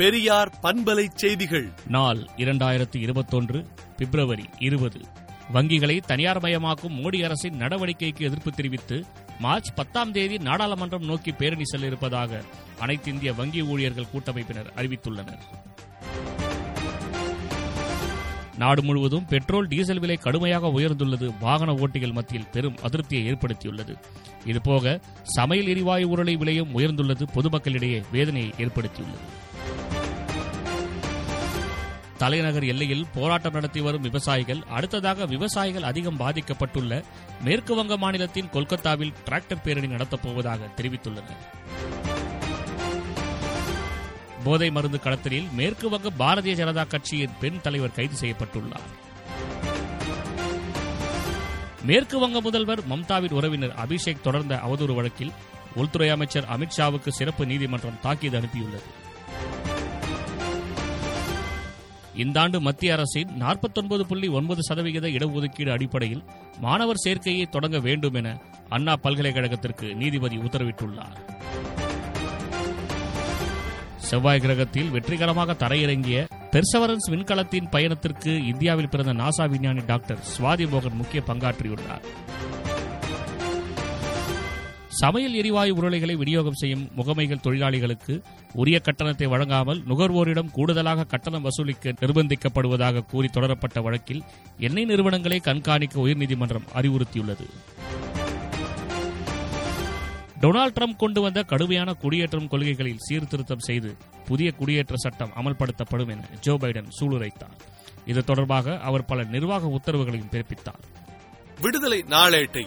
பெரியார் பண்பலை செய்திகள். நாள் இரண்டாயிரத்து இருபத்தொன்று பிப்ரவரி இருபது. வங்கிகளை தனியார் மயமாக்கும் மோடி அரசின் நடவடிக்கைக்கு எதிர்ப்பு தெரிவித்து மார்ச் பத்தாம் தேதி நாடாளுமன்றம் நோக்கி பேரணி செல்ல இருப்பதாக அனைத்து இந்திய வங்கி ஊழியர்கள் கூட்டமைப்பினர் அறிவித்துள்ளனர். நாடு முழுவதும் பெட்ரோல் டீசல் விலை கடுமையாக உயர்ந்துள்ளது. வாகன ஓட்டிகள் மத்தியில் பெரும் அதிருப்தியை ஏற்படுத்தியுள்ளது. இதுபோக சமையல் எரிவாயு உருளை விலையும் உயர்ந்துள்ளது. பொதுமக்களிடையே வேதனையை ஏற்படுத்தியுள்ளது. தலைநகர் எல்லையில் போராட்டம் நடத்தி வரும் விவசாயிகள் அடுத்ததாக விவசாயிகள் அதிகம் பாதிக்கப்பட்டுள்ள மேற்கு வங்க மாநிலத்தின் கொல்கத்தாவில் டிராக்டர் பேரணி நடத்தப்போவதாக தெரிவித்துள்ளனர். போதை மருந்து கடத்தலில் மேற்கு வங்க பாரதிய ஜனதா கட்சியின் பெண் தலைவர் கைது செய்யப்பட்டுள்ளார். மேற்கு வங்க முதல்வர் மம்தாவின் உறவினர் அபிஷேக் தொடர்ந்த அவதூறு வழக்கில் உள்துறை அமைச்சர் அமித்ஷாவுக்கு சிறப்பு நீதிமன்றம் தாக்கீது அனுப்பியுள்ளது. இந்த ஆண்டு மத்திய அரசின் நாற்பத்தொன்பது புள்ளி ஒன்பது சதவிகித இடஒதுக்கீடு அடிப்படையில் மாணவர் சேர்க்கையை தொடங்க வேண்டும் என அண்ணா பல்கலைக்கழகத்திற்கு நீதிபதி உத்தரவிட்டுள்ளார். செவ்வாய் கிரகத்தில் வெற்றிகரமாக தரையிறங்கிய பெர்சவரன்ஸ் விண்கலத்தின் பயணத்திற்கு இந்தியாவில் பிறந்த நாசா விஞ்ஞானி டாக்டர் சுவாதி மோகன் முக்கிய பங்காற்றியுள்ளார். சமையல் எரிவாயு உருளைகளை விநியோகம் செய்யும் முகமைகள் தொழிலாளிகளுக்கு உரிய கட்டணத்தை வழங்காமல் நுகர்வோரிடம் கூடுதலாக கட்டணம் வசூலிக்க நிர்பந்திக்கப்படுவதாக கூறி தொடரப்பட்ட வழக்கில் எண்ணெய் நிறுவனங்களை கண்காணிக்க உயர்நீதிமன்றம் அறிவுறுத்தியுள்ளது. டொனால்டு ட்ரம்ப் கொண்டு வந்த கடுமையான குடியேற்றம் கொள்கைகளில் சீர்திருத்தம் செய்து புதிய குடியேற்ற சட்டம் அமல்படுத்தப்படும் என ஜோ பைடன் சூளுரைத்தார். இது தொடர்பாக அவர் பல நிர்வாக உத்தரவுகளையும் பிறப்பித்தார். விடுதலை நாளேட்டை